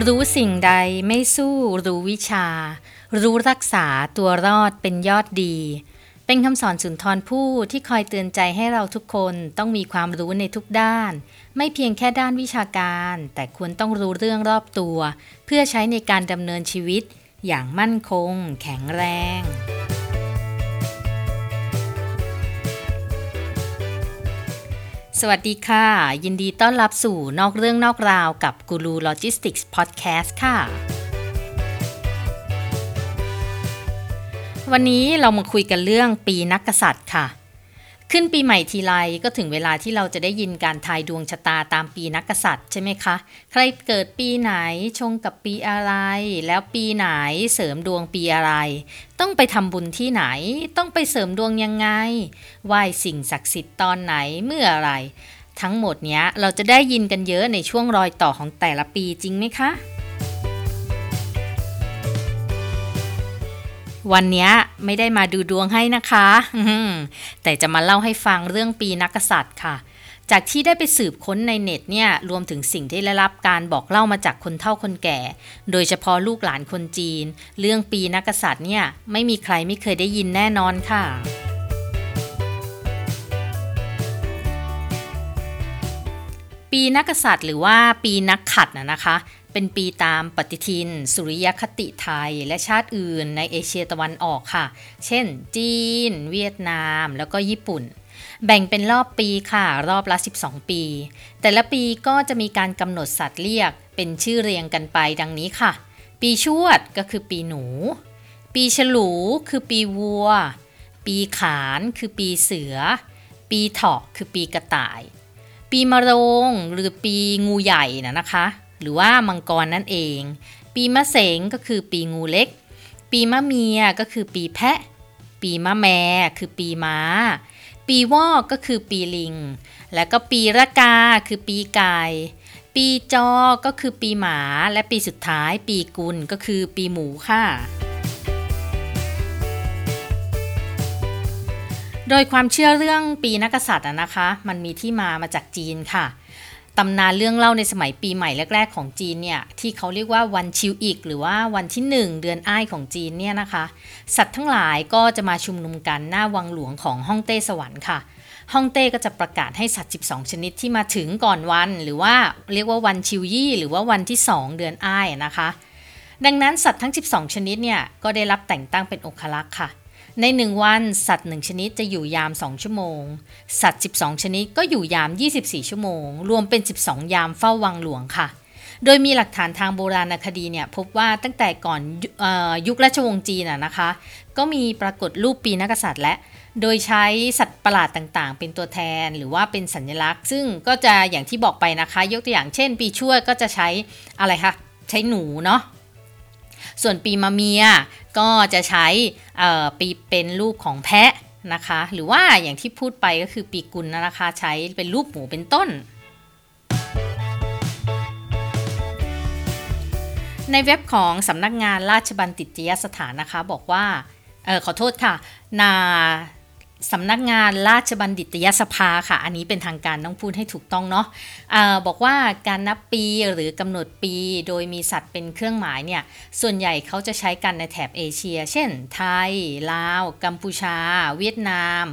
รู้สิ่งใดไม่สู้รู้วิชา รู้รักษาตัวรอดเป็นยอดดี เป็นคำสอนสุนทรผู้ที่คอยเตือนใจให้เราทุกคนต้องมีความรู้ในทุกด้าน ไม่เพียงแค่ด้านวิชาการ แต่ควรต้องรู้เรื่องรอบตัว เพื่อใช้ในการดำเนินชีวิต อย่างมั่นคง แข็งแรง สวัสดีค่ะ ยินดีต้อนรับสู่นอกเรื่องนอกราวกับกูรูโลจิสติกส์พอดแคสต์ค่ะ วันนี้เรามาคุยกันเรื่องปีนักกษัตริย์ค่ะ ขึ้นปีใหม่ทีไรก็ถึงเวลาที่เราจะได้ยินการทายดวงชะตาตามปีนักกษัตริย์ใช่ไหมคะ ใครเกิดปีไหนชงกับปีอะไร แล้วปีไหนเสริมดวงปีอะไร ต้องไปทำบุญที่ไหน ต้องไปเสริมดวงยังไง ไหว้สิ่งศักดิ์สิทธิ์ตอนไหนเมื่ออะไร ทั้งหมดเนี้ยเราจะได้ยินกันเยอะในช่วงรอยต่อของแต่ละปีจริงไหมคะ วันนี้ไม่ได้มาดูดวงให้นะคะ แต่จะมาเล่าให้ฟังเรื่องปีนักกษัตริย์ค่ะ จากที่ได้ไปสืบค้นในเน็ตเนี่ย รวมถึงสิ่งที่ได้รับการบอกเล่ามาจากคนเฒ่าคนแก่ โดยเฉพาะลูกหลานคนจีน เรื่องปีนักกษัตริย์เนี่ย ไม่มีใครไม่เคยได้ยินแน่นอนค่ะปีนักกษัตริย์หรือว่าปีนักขัดนะนะคะ เป็นปีตามปฏิทิน สุริยคติไทยและชาติอื่นในเอเชียตะวันออกค่ะ เช่น จีน เวียดนาม แล้วก็ญี่ปุ่น แบ่งเป็นรอบปีค่ะ รอบละ 12 ปี แต่ละปีก็จะมีการกำหนดสัตว์เรียก เป็นชื่อเรียงกันไปดังนี้ค่ะ ปีชวดก็คือปีหนู ปีฉลูคือปีวัว ปีขานคือปีเสือ ปีเถาะคือปีกระต่าย ปีมะโรงหรือปีงูใหญ่นะนะคะ หรือว่ามังกรนั่นเอง ปีมะเสงก็คือปีงูเล็ก ปีมะเมียก็คือปีแพะ ปีมะแมคือปีม้า ปีวอกก็คือปีลิง แล้วก็ปีระกาคือปีไก่ปีจอก็คือปีหมา และปีสุดท้ายปีกุลก็คือปีหมูค่ะ โดยความเชื่อเรื่องปีนักกษัตริย์นะคะ มันมีที่มามาจากจีนค่ะ ตำนานเรื่องเล่าในสมัยปีใหม่แรก ๆ ของจีนเนี่ยที่เขาเรียกว่าวันชิวอีก หรือว่าวันที่ 1 เดือนอ้ายของจีนเนี่ยนะคะ สัตว์ทั้งหลายก็จะมาชุมนุมกันหน้าวังหลวงของฮ่องเต้สวรรค์ค่ะฮ่องเต้ก็จะประกาศให้สัตว์ 12 ชนิดที่มาถึงก่อนวัน หรือว่าเรียกว่าวันชิวยี่ หรือว่าวันที่ 2 เดือนอ้ายนะคะ ดังนั้นสัตว์ทั้ง 12 ชนิดเนี่ยก็ได้รับแต่งตั้งเป็นองคลักษ์ค่ะ ในหนึ่งวัน สัตว์หนึ่งชนิดจะอยู่ยาม 2 ชั่วโมง สัตว์ 12 ชนิดก็อยู่ยาม 24 ชั่วโมง รวมเป็น 12 ยามเฝ้าวังหลวงค่ะ โดยมีหลักฐานทางโบราณคดีเนี่ยพบว่าตั้งแต่ก่อนออยุคราชวงศ์จีนนะคะ ก็มีปรากฏรูปปีนักกษัตริย์และโดยใช้สัตว์ประหลาดต่างๆ เป็นตัวแทนหรือว่าเป็นสัญลักษณ์ ซึ่งก็จะอย่างที่บอกไปนะคะ ยกตัวอย่างเช่น ปีชวดก็จะใช้อะไรคะใช้หนูเนาะ ส่วนปีมะเมียก็จะใช้ปีเป็นรูปของแพะนะคะ หรือว่าอย่างที่พูดไปก็คือปีกุลนะคะใช้เป็นรูปหมูเป็นต้นในเว็บของสำนักงานราชบัณฑิตยสถานนะคะ บอกว่าออขอโทษค่ะ นา สำนักงานราชบัณฑิตยสภาค่ะ อันนี้เป็นทางการต้องพูดให้ถูกต้องเนาะะบอกว่าการนับปีหรือกำหนดปีโดยมีสัตว์เป็นเครื่องหมายเนี่ย ส่วนใหญ่เขาจะใช้กันในแถบเอเชีย เช่น ไทย ลาว กัมพูชา เวียดนาม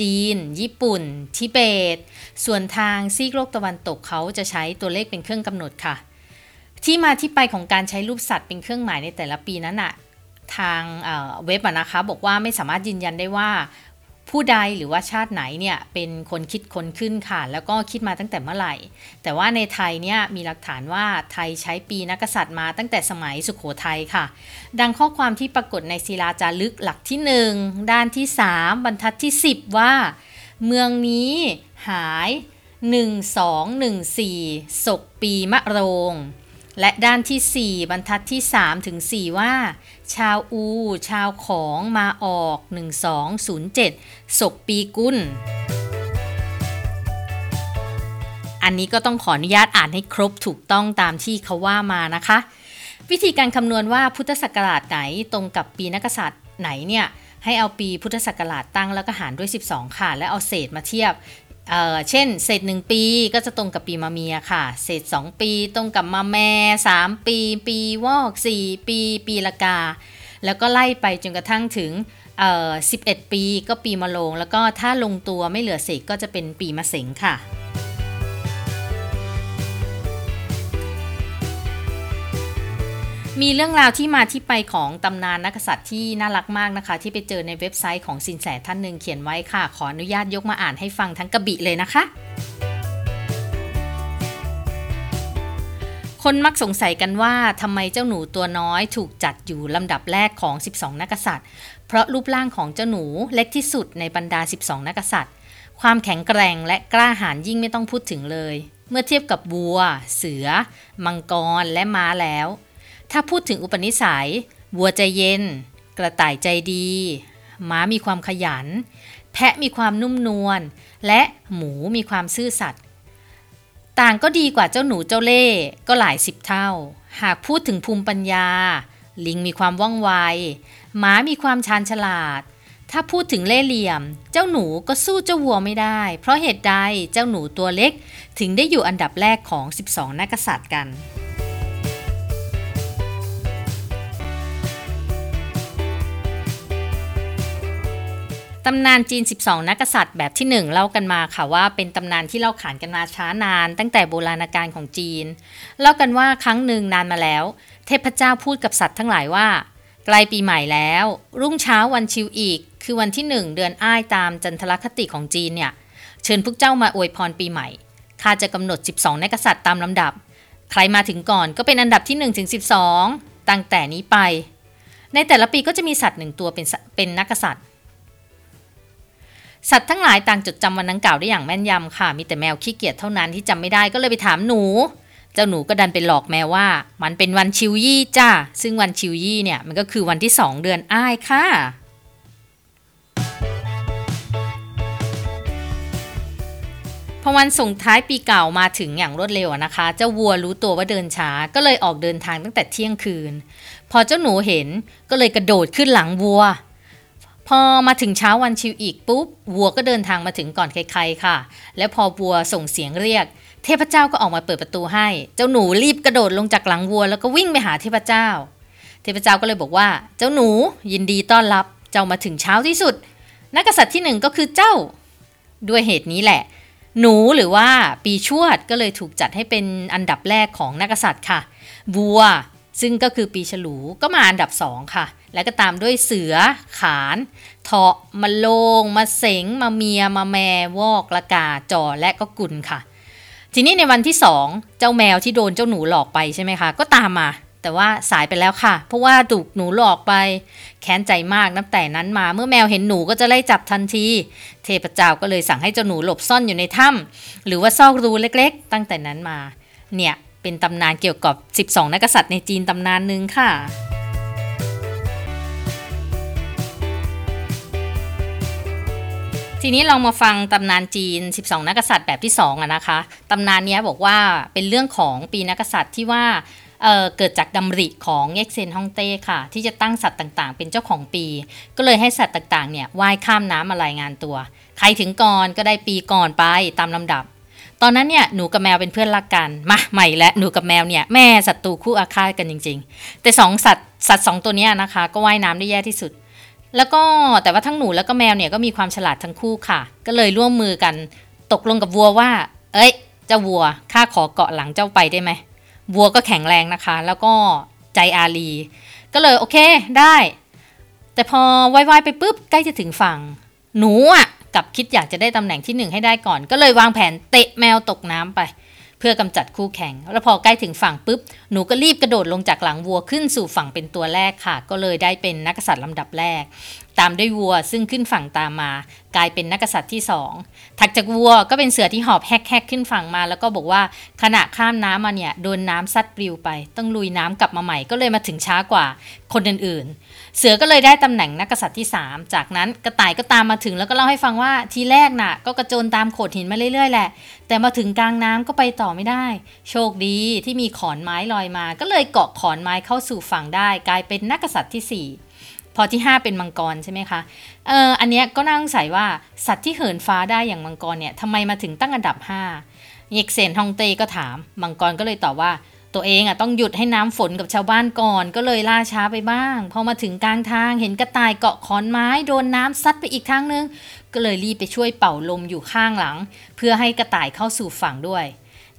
จีน ญี่ปุ่น ทิเบต ส่วนทางซีกโลกตะวันตกเขาจะใช้ตัวเลขเป็นเครื่องกำหนดค่ะ ที่มาที่ไปของการใช้รูปสัตว์เป็นเครื่องหมายในแต่ละปีนั้นอะทางเว็บนะคะบอกว่าไม่สามารถยืนยันได้ว่า ผู้ใดหรือว่าชาติไหนเนี่ยเป็นคนคิดคนขึ้นค่ะ แล้วก็คิดมาตั้งแต่เมื่อไหร่ แต่ว่าในไทยเนี่ยมีหลักฐานว่าไทยใช้ปีนักษัตริย์มาตั้งแต่สมัยสุขโขทัยค่ะ ดังข้อความที่ปรากฏในศิลาจารึกหลักที่ 1 ด้านที่ 3 บรรทัดที่ 10 ว่า เมืองนี้หาย 1214ศกปีมะโรง และด้านที่ 4 บรรทัดที่3ถึง4ว่า ชาวอู ชาวของมาออก 1207ศกปีกุลอันนี้ก็ต้องขออนุญาตอ่านให้ครบถูกต้องตามที่เขาว่ามานะคะ วิธีการคำนวณว่าพุทธศักราชไหนตรงกับปีนักษัตริย์ไหนเนี่ยให้เอาปีพุทธศักราชตั้งแล้วก็หารด้วย 12 ค่ะ แล้วเอาเศษมาเทียบ เอ่อเช่น เศษ1ปีก็จะตรงกับปีมะเมียค่ะ เศษ2ปีตรงกับมะแม่3ปี ปีวอก4ปี ปีละกา แล้วก็ไล่ไปจนกระทั่งถึงเอ่อ11 ปีก็ปีมะโรงแล้วก็ถ้าลงตัวไม่เหลือเศษก็จะเป็นปีมะเสงค่ะ มีเรื่องราวที่มาที่ไปของตำนานนักษัตริย์ที่น่ารักมากนะคะ ที่ไปเจอในเว็บไซต์ของสินแสท่านหนึ่งเขียนไว้ค่ะ ขออนุญาตยกมาอ่านให้ฟังทั้งกระบิเลยนะคะ คนมักสงสัยกันว่าทำไมเจ้าหนูตัวน้อยถูกจัดอยู่ลำดับแรกของ 12 นักษัตริย์ เพราะรูปร่างของเจ้าหนูเล็กที่สุดในบรรดา 12 นักกษัตริย์ ความแข็งแกร่งและกล้าหาญยิ่งไม่ต้องพูดถึงเลย เมื่อเทียบกับวัว เสือ มังกรและม้าแล้ว ถ้าพูดถึงอุปนิสัย วัวใจเย็น กระต่ายใจดี ม้ามีความขยัน แพะมีความนุ่มนวล และหมูมีความซื่อสัตย์ ต่างก็ดีกว่าเจ้าหนูเจ้าเล่ก็หลายสิบเท่า หากพูดถึงภูมิปัญญา ลิงมีความว่องไว ม้ามีความชาญฉลาด ถ้าพูดถึงเล่ห์เหลี่ยม เจ้าหนูก็สู้เจ้าวัวไม่ได้ เพราะเหตุใดเจ้าหนูตัวเล็ก ถึงได้อยู่อันดับแรกของ 12 นักกษัตริย์กัน ตำนานจีน 12 นักษัตริย์แบบที่ 1 เล่ากันมาค่ะว่าเป็นตำนานที่เล่าขานกันมาช้านาน ตั้งแต่โบราณกาลของจีน เล่ากันว่าครั้งหนึ่งนานมาแล้ว เทพเจ้าพูดกับสัตว์ทั้งหลายว่า ใกล้ปีใหม่แล้ว รุ่งเช้าวันชิวอีก คือวันที่ 1 เดือนอ้ายตามจันทรคติของจีนเนี่ยเชิญพวกเจ้ามาอวยพรปีใหม่ข้าจะกำหนด 12 นักษัตริย์ตามลำดับ ใครมาถึงก่อนก็เป็นอันดับที่1ถึง12 ตั้งแต่นี้ไป ในแต่ละปีก็จะมีสัตว์หนึ่งตัวเป็นเป็นนักกษัตริย์ สัตว์ทั้งหลายต่างจดจำวันดังกล่าวได้อย่างแม่นยำค่ะ มีแต่แมวขี้เกียจเท่านั้นที่จำไม่ได้ก็เลยไปถามหนู เจ้าหนูก็ดันไปหลอกแมวว่า มันเป็นวันชิวยี่จ้าซึ่งวันชิวยี่เนี่ยมันก็คือวันที่สองเดือนอ้ายค่ะพอวันส่งท้ายปีเก่ามาถึงอย่างรวดเร็วนะคะ เจ้าวัวรู้ตัวว่าเดินช้าก็เลยออกเดินทางตั้งแต่เที่ยงคืน พอเจ้าหนูเห็นก็เลยกระโดดขึ้นหลังวัว พอมาถึงเช้าวันชิวอีกปุ๊บวัวก็เดินทางมาถึงก่อนใครๆค่ะ แล้วพอวัวส่งเสียงเรียก เทพเจ้าก็ออกมาเปิดประตูให้ เจ้าหนูรีบกระโดดลงจากหลังวัว แล้วก็วิ่งไปหาเทพเจ้า เทพเจ้าก็เลยบอกว่า เจ้าหนูยินดีต้อนรับ เจ้ามาถึงเช้าที่สุด นักกษัตริย์ที่หนึ่งก็คือเจ้า ด้วยเหตุนี้แหละ หนูหรือว่าปีชวดก็เลยถูกจัดให้เป็นอันดับแรกของนักกษัตริย์ค่ะวัวซึ่งก็คือปีฉลูก็มาอันดับสองค่ะ แล้วก็ตามด้วยเสือ ขาน เถาะมาโลง มาเสง มาเมีย มาแมวอกละกาจอและก็กุลค่ะ ทีนี้ในวันที่สองเจ้าแมวที่โดนเจ้าหนูหลอกไปใช่ไหมคะ ก็ตามมา แต่ว่าสายไปแล้วค่ะ เพราะว่าถูกหนูหลอกไป แค้นใจมากนับแต่นั้นมา เมื่อแมวเห็นหนูก็จะไล่จับทันที เทพเจ้าก็เลยสั่งให้เจ้าหนูหลบซ่อนอยู่ในถ้ำหรือว่าซอกรูเล็กๆ ตั้งแต่นั้นมา เนี่ยเป็นตำนานเกี่ยวกับ 12 นักกษัตริย์ในจีนตำนานหนึ่งค่ะ ทีนี้ลองมาฟังตำนานจีน 12 นักษัตริย์แบบที่2อะนะคะตำนานนี้บอกว่าเป็นเรื่องของปีนักษัตริย์ที่ว่าเเกิดจากดำริของเอ็กเซนฮ่องเต้ค่ะ ที่จะตั้งสัตว์ต่างๆ เป็นเจ้าของปี ก็เลยให้สัตว์ต่างๆเนี่ยว่ายข้ามน้ำมารายงานตัว ใครถึงก่อนก็ได้ปีก่อนไปตามลำดับ ตอนนั้นเนี่ยหนูกับแมวเป็นเพื่อนรักกันมาใหม่และหนูกับแมวเนี่ยแม่ศัตรูคู่อาฆาตกันจริง ๆ แต่สองสัตว์สัตว์สองตัวนี้นะคะ ก็ว่ายน้ำได้แย่ที่สุด แล้วก็แต่ว่าทั้งหนูแล้วก็แมวเนี่ยก็มีความฉลาดทั้งคู่ค่ะ ก็เลยร่วมมือกัน ตกลงกับวัวว่า เอ้ยเจ้าวัวข้าขอเกาะหลังเจ้าไปได้ไหมวัวก็แข็งแรงนะคะ แล้วก็ใจอารีก็เลยโอเคได้ แต่พอว่ายๆไปปุ๊บใกล้จะถึงฝั่ง หนูอะกับคิดอยากจะได้ตำแหน่งที่หนึ่งให้ได้ก่อน ก็เลยวางแผนเตะแมวตกน้ำไป เพื่อกำจัดคู่แข่ง แล้วพอใกล้ถึงฝั่งปุ๊บ หนูก็รีบกระโดดลงจากหลังวัวขึ้นสู่ฝั่งเป็นตัวแรกค่ะ ก็เลยได้เป็นนักกษัตริย์ลำดับแรก ตามด้วยวัวซึ่งขึ้นฝั่งตามมา กลายเป็นนักกษัตริย์ที่สองถัดจากวัวก็เป็นเสือที่หอบแฮกๆขึ้นฝั่งมา แล้วก็บอกว่าขณะข้ามน้ำมาเนี่ยโดนน้ำซัดปลิวไป ต้องลุยน้ำกลับมาใหม่ก็เลยมาถึงช้ากว่าคนอื่นๆ เสือก็เลยได้ตำแหน่งนักกษัตริย์ที่ 3 จากนั้นกระต่ายก็ตามมาถึงแล้วก็เล่าให้ฟังว่าทีแรกน่ะ ก็กระโจนตามโขดหินมาเรื่อยๆแหละ แต่มาถึงกลางน้ำก็ไปต่อไม่ได้ โชคดีที่มีขอนไม้ลอยมา ก็เลยเกาะขอนไม้เข้าสู่ฝั่งได้ กลายเป็นนักกษัตริย์ที่ 4พอที่ 5 เป็นมังกรใช่ไหมคะ เอออันเนี้ยก็น่าสงสัยว่าสัตว์ที่เหินฟ้าได้อย่างมังกรเนี่ยทำไมมาถึงตั้งอันดับ5เยกเซนทองเตก็ถาม มังกรก็เลยตอบว่า ตัวเองอะต้องหยุดให้น้ำฝนกับชาวบ้านก่อนก็เลยล่าช้าไปบ้าง พอมาถึงกลางทางเห็นกระต่ายเกาะขอนไม้โดนน้ำซัดไปอีกทางนึง ก็เลยรีบไปช่วยเป่าลมอยู่ข้างหลัง เพื่อให้กระต่ายเข้าสู่ฝั่งด้วย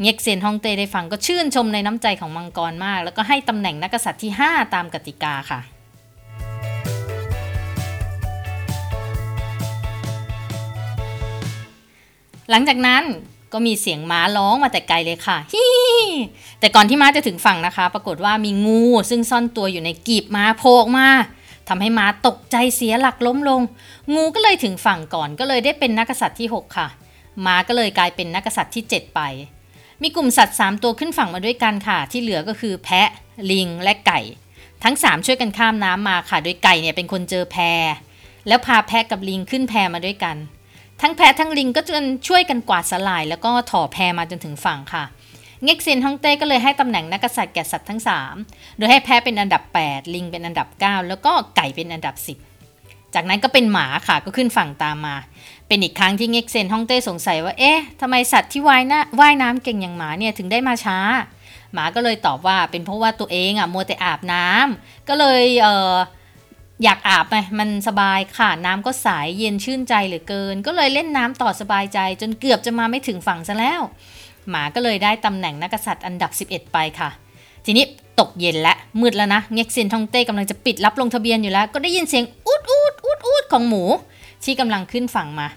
เง็กเซนฮองเต้ได้ฟังก็ชื่นชมในน้ำใจของมังกรมาก แล้วก็ให้ตำแหน่งนักษัตริย์ที่ 5 ตามกติกาค่ะหลังจากนั้น ก็มีเสียงม้าร้องมาแต่ไกลเลยค่ะฮิแต่ก่อนที่ม้าจะถึงฝั่งนะคะ ปรากฏว่ามีงูซึ่งซ่อนตัวอยู่ในกีบม้าโผล่มาทำให้ม้าตกใจเสียหลักล้มลง งูก็เลยถึงฝั่งก่อนก็เลยได้เป็นนักษัตริย์ที่ 6 ค่ะ ม้าก็เลยกลายเป็นนักษัตริย์ที่ 7 ไป มีกลุ่มสัตว์ 3 ตัวขึ้นฝั่งมาด้วยกันค่ะ ที่เหลือก็คือแพะ ลิง และไก่ ทั้ง 3 ช่วยกันข้ามน้ำมาค่ะ โดยไก่เนี่ยเป็นคนเจอแพแล้วพาแพะกับลิงขึ้นแพมาด้วยกัน ทั้งแพะทั้งลิงก็จนช่วยกันกวาดสลาย แล้วก็ถ่อแพมาจนถึงฝั่งค่ะ เง็กซินฮ่องเต้ก็เลยให้ตำแหน่งนักษัตริย์แก่สัตว์ทั้ง 3 โดยให้แพะเป็นอันดับ 8 ลิงเป็นอันดับ 9 แล้วก็ไก่เป็นอันดับ 10 จากนั้นก็เป็นหมาค่ะก็ขึ้นฝั่งตามมา เป็นอีกครั้งที่เง็กเซนฮ่องเต้สงสัยว่าเอ๊ะทำไมสัตว์ที่ว่ายน้าว่ายน้ำเก่งอย่างหมาเนี่ยถึงได้มาช้า หมาก็เลยตอบว่าเป็นเพราะว่าตัวเองอะมัวแต่อาบน้ำก็เลยเอ่อ อยากอาบไงมันสบายค่ะน้ำก็ใสยเย็นชื่นใจเหลือเกิน ก็เลยเล่นน้ำต่อสบายใจ จนเกือบจะมาไม่ถึงฝั่งซะแล้ว หมาก็เลยได้ตำแหน่งนักษัตริย์อันดับ 11 ไปค่ะ ทีนี้ตกเย็นและมืดแล้วนะเง็กซินทองเต้กำลังจะปิดรับลงทะเบียนอยู่แล้ว ก็ได้ยินเสียงอุดอุดอุดอุดของหมู ที่กำลังขึ้นฝั่งมา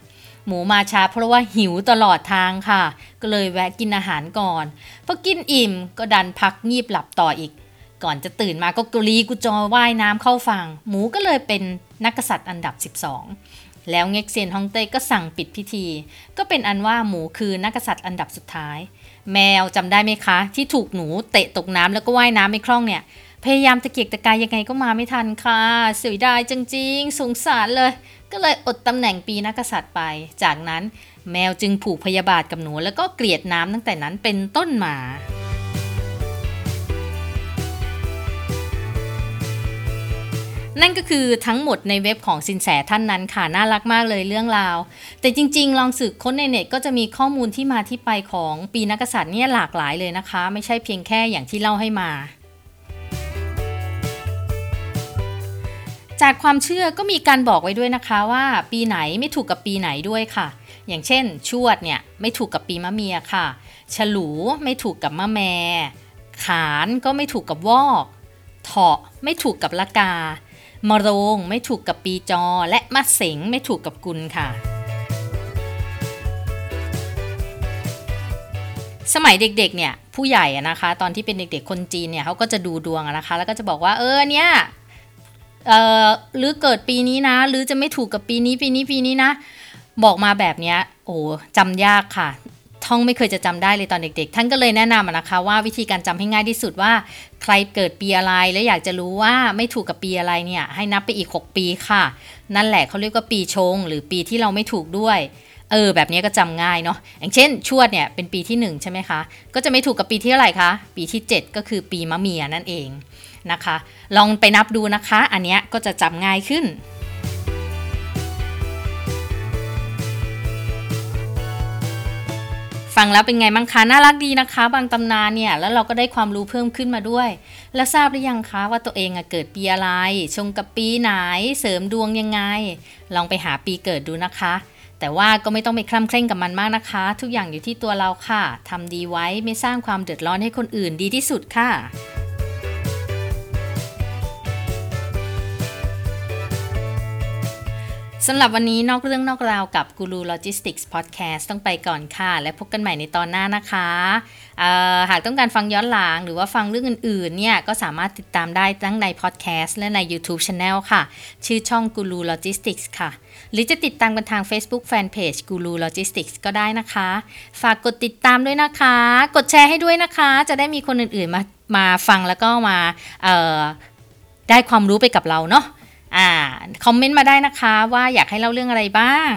หมูมาช้าเพราะว่าหิวตลอดทางค่ะ ก็เลยแวะกินอาหารก่อนพอกินอิ่มก็ดันพักงีบหลับต่ออีก ก่อนจะตื่นมาก็กรีกุจอว่ายน้ำเข้าฝั่งหมูก็เลยเป็นนักษัตริย์อันดับ 12 แล้วเง็กเซียนฮองเต้ก็สั่งปิดพิธี ก็เป็นอันว่าหมูคือนักษัตริย์อันดับสุดท้าย แมวจำได้ไหมคะ ที่ถูกหนูเตะตกน้ำแล้วก็ว่ายน้ำไม่คล่องเนี่ยพยายามตะเกียกตะกายยังไงก็มาไม่ทันค่ะเสียดายจริงๆ สงสารเลย ก็เลยอดตำแหน่งปีนักษัตริย์ไป จากนั้นแมวจึงผูกพยาบาทกับหนูแล้วก็เกลียดน้ำตั้งแต่นั้นเป็นต้นมา นั่นก็คือทั้งหมดในเว็บของสินแสท่านนั้นค่ะ น่ารักมากเลยเรื่องราว แต่จริงๆ ลองสืบค้นในเน็ตก็จะมีข้อมูลที่มาที่ไปของปีนักษัตริย์เนี่ยหลากหลายเลยนะคะ ไม่ใช่เพียงแค่อย่างที่เล่าให้มาจากความเชื่อก็มีการบอกไว้ด้วยนะคะว่าปีไหนไม่ถูกกับปีไหนด้วยค่ะ อย่างเช่น ชวดเนี่ยไม่ถูกกับปีมะเมียค่ะ ฉลูไม่ถูกกับมะแม ขานก็ไม่ถูกกับวอก เถาะไม่ถูกกับละกา มะโรงไม่ถูกกับปีจอ และมะเสงไม่ถูกกับกุลค่ะ สมัยเด็กๆเนี่ยผู้ใหญ่นะคะ ตอนที่เป็นเด็กๆคนจีนเนี่ยเขาก็จะดูดวงนะคะ แล้วก็จะบอกว่าเออเนี่ยเออหรือเกิดปีนี้นะ หรือจะไม่ถูกกับปีนี้ปีนี้ปีนี้นะ บอกมาแบบเนี้ยโอ้จำยากค่ะ ท่องไม่เคยจะจำได้เลยตอนเด็ก ๆ ท่านก็เลยแนะนำนะคะว่าวิธีการจำให้ง่ายที่สุดว่า ใครเกิดปีอะไรแล้วอยากจะรู้ว่าไม่ถูกกับปีอะไรเนี่ยให้นับไปอีก 6 ปีค่ะ นั่นแหละเขาเรียกว่าปีชง หรือปีที่เราไม่ถูกด้วยเออแบบนี้ก็จำง่ายเนาะอย่างเช่น ชวดเนี่ยเป็นปีที่ 1 ใช่ไหมคะ ก็จะไม่ถูกกับปีที่เท่าไหร่คะ ปีที่ 7 ก็คือปีมะเมียนั่นเองนะคะ ลองไปนับดูนะคะ อันนี้ก็จะจำง่ายขึ้น ฟังแล้วเป็นไงบ้างคะ น่ารักดีนะคะ บางตำนานเนี่ย แล้วเราก็ได้ความรู้เพิ่มขึ้นมาด้วย แล้วทราบหรือยังคะว่าตัวเองอเกิดปีอะไร ชงกับปีไหน เสริมดวงยังไง ลองไปหาปีเกิดดูนะคะ แต่ว่าก็ไม่ต้องไปคล่ำเคร่งกับมันมากนะคะ ทุกอย่างอยู่ที่ตัวเราค่ะทำดีไว้ไม่สร้างความเดือดร้อนให้คนอื่นดีที่สุดค่ะ สำหรับวันนี้นอกเรื่องนอกราวกับกูรูโลจิสติกส์พอดแคสต์ต้องไปก่อนค่ะ และพบกันใหม่ในตอนหน้านะคะหากต้องการฟังย้อนหลังหรือว่าฟังเรื่องอื่นๆเนี่ยก็สามารถติดตามได้ทั้งในพอดแคสต์และใน YouTube Channel ค่ะ ชื่อช่องกูรูโลจิสติกส์ค่ะ หรือจะติดตามกันทาง Facebook Fanpage กูรูโลจิสติกส์ก็ได้นะคะ ฝากกดติดตามด้วยนะคะ กดแชร์ให้ด้วยนะคะ จะได้มีคนอื่นๆมามาฟังแล้วก็มาได้ความรู้ไปกับเราเนาะ อ่าคอมเมนต์มาได้นะคะว่าอยากให้เล่าเรื่องอะไรบ้าง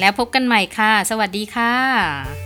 แล้วพบกันใหม่ค่ะ สวัสดีค่ะ